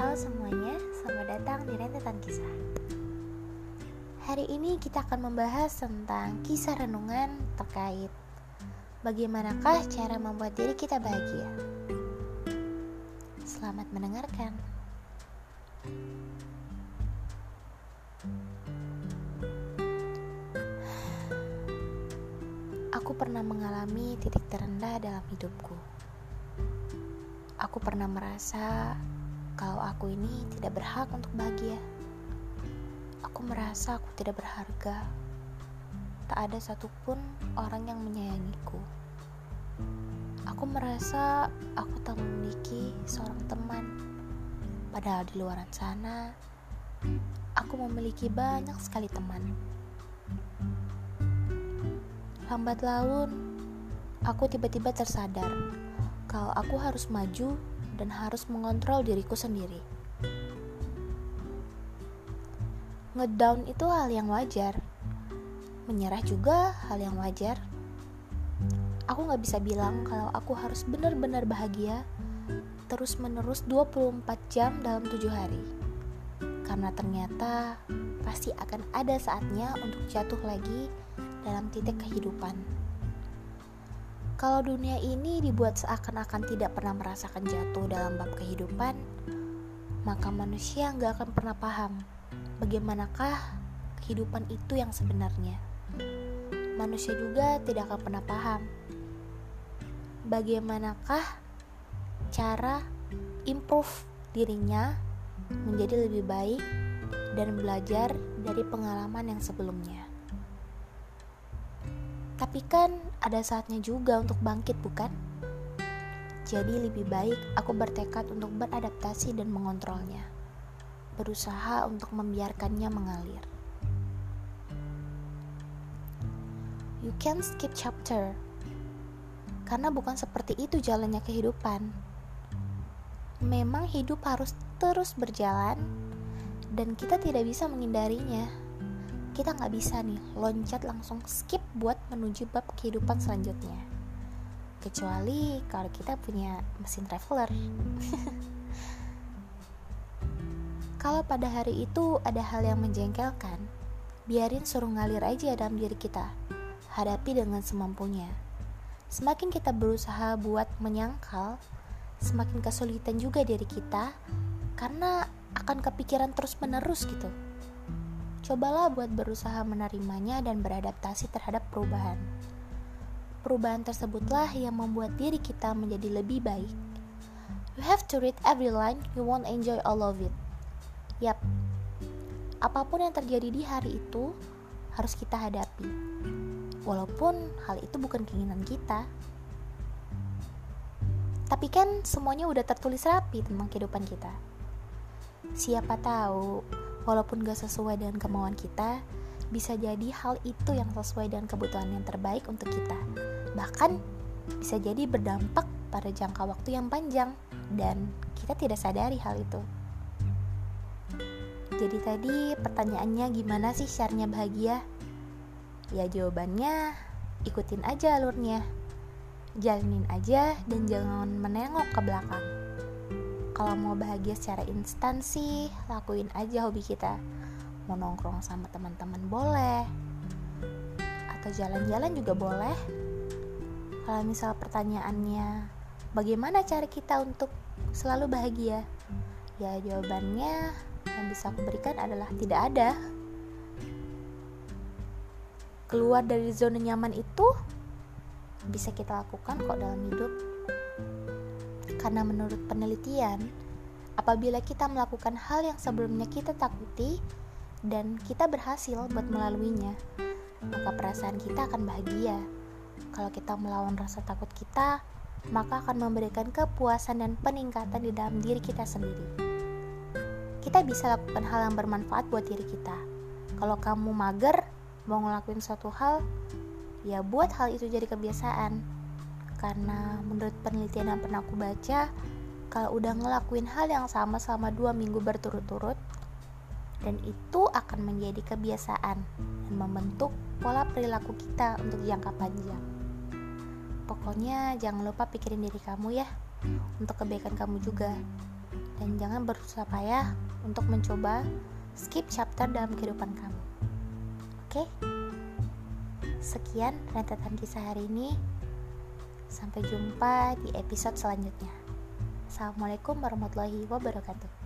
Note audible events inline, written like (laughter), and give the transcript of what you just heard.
Halo semuanya, selamat datang di Rentetan Kisah Hari ini kita akan membahas tentang kisah renungan terkait Bagaimanakah cara membuat diri kita bahagia? Selamat mendengarkan Aku pernah mengalami titik terendah dalam hidupku. Aku pernah merasa kalau aku ini tidak berhak untuk bahagia. Aku merasa aku tidak berharga. Tak ada satupun orang yang menyayangiku. Aku merasa aku tak memiliki seorang teman. Padahal di luar sana, aku memiliki banyak sekali teman. Lambat laun, aku tiba-tiba tersadar kalau aku harus maju dan harus mengontrol diriku sendiri. Ngedown itu hal yang wajar. Menyerah juga hal yang wajar. Aku gak bisa bilang kalau aku harus benar-benar bahagia terus menerus 24 jam dalam 7 hari. Karena ternyata pasti akan ada saatnya untuk jatuh lagi dalam titik kehidupan. Kalau dunia ini dibuat seakan-akan tidak pernah merasakan jatuh dalam bab kehidupan, maka manusia nggak akan pernah paham bagaimanakah kehidupan itu yang sebenarnya. Manusia juga tidak akan pernah paham bagaimanakah cara improve dirinya menjadi lebih baik dan belajar dari pengalaman yang sebelumnya. Tapi kan ada saatnya juga untuk bangkit, bukan? Jadi lebih baik aku bertekad untuk beradaptasi dan mengontrolnya berusaha untuk membiarkannya mengalir. You can skip chapter, karena bukan seperti itu jalannya kehidupan. Memang hidup harus terus berjalan, dan kita tidak bisa menghindarinya. Kita nggak bisa nih loncat langsung skip buat menuju bab kehidupan selanjutnya. Kecuali kalau kita punya mesin traveler. (laughs) Kalau pada hari itu ada hal yang menjengkelkan, biarin suruh ngalir aja dalam diri kita. Hadapi dengan semampunya. Semakin kita berusaha buat menyangkal, semakin kesulitan juga diri kita karena akan kepikiran terus-menerus gitu. Cobalah buat berusaha menerimanya dan beradaptasi terhadap perubahan. Perubahan tersebutlah yang membuat diri kita menjadi lebih baik. You have to read every line, you won't enjoy all of it. Yap, apa pun yang terjadi di hari itu harus kita hadapi. Walaupun hal itu bukan keinginan kita. Tapi kan semuanya udah tertulis rapi tentang kehidupan kita. Siapa tahu, walaupun gak sesuai dengan kemauan kita, bisa jadi hal itu yang sesuai dengan kebutuhan yang terbaik untuk kita. Bahkan bisa jadi berdampak pada jangka waktu yang panjang dan kita tidak sadari hal itu. Jadi tadi pertanyaannya gimana sih caranya bahagia? Ya jawabannya ikutin aja alurnya. Jalanin aja dan jangan menengok ke belakang. Kalau mau bahagia secara instan sih, lakuin aja hobi kita. Mau nongkrong sama teman-teman boleh. Atau jalan-jalan juga boleh. Kalau misal pertanyaannya, bagaimana cara kita untuk selalu bahagia? Ya jawabannya yang bisa aku berikan adalah tidak ada. Keluar dari zona nyaman itu bisa kita lakukan kok dalam hidup. Karena menurut penelitian, apabila kita melakukan hal yang sebelumnya kita takuti dan kita berhasil buat melaluinya, maka perasaan kita akan bahagia. Kalau kita melawan rasa takut kita, maka akan memberikan kepuasan dan peningkatan di dalam diri kita sendiri kita bisa lakukan hal yang bermanfaat buat diri kita. Kalau kamu mager, mau ngelakuin suatu hal, ya buat hal itu jadi kebiasaan. Karena menurut penelitian yang pernah aku baca, kalau udah ngelakuin hal yang sama selama dua minggu berturut-turut, dan itu akan menjadi kebiasaan dan membentuk pola perilaku kita untuk jangka panjang. Pokoknya jangan lupa pikirin diri kamu ya, untuk kebaikan kamu juga dan jangan berusaha payah untuk mencoba skip chapter dalam kehidupan kamu. Oke, sekian rentetan kisah hari ini. Sampai jumpa di episode selanjutnya. Assalamualaikum warahmatullahi wabarakatuh.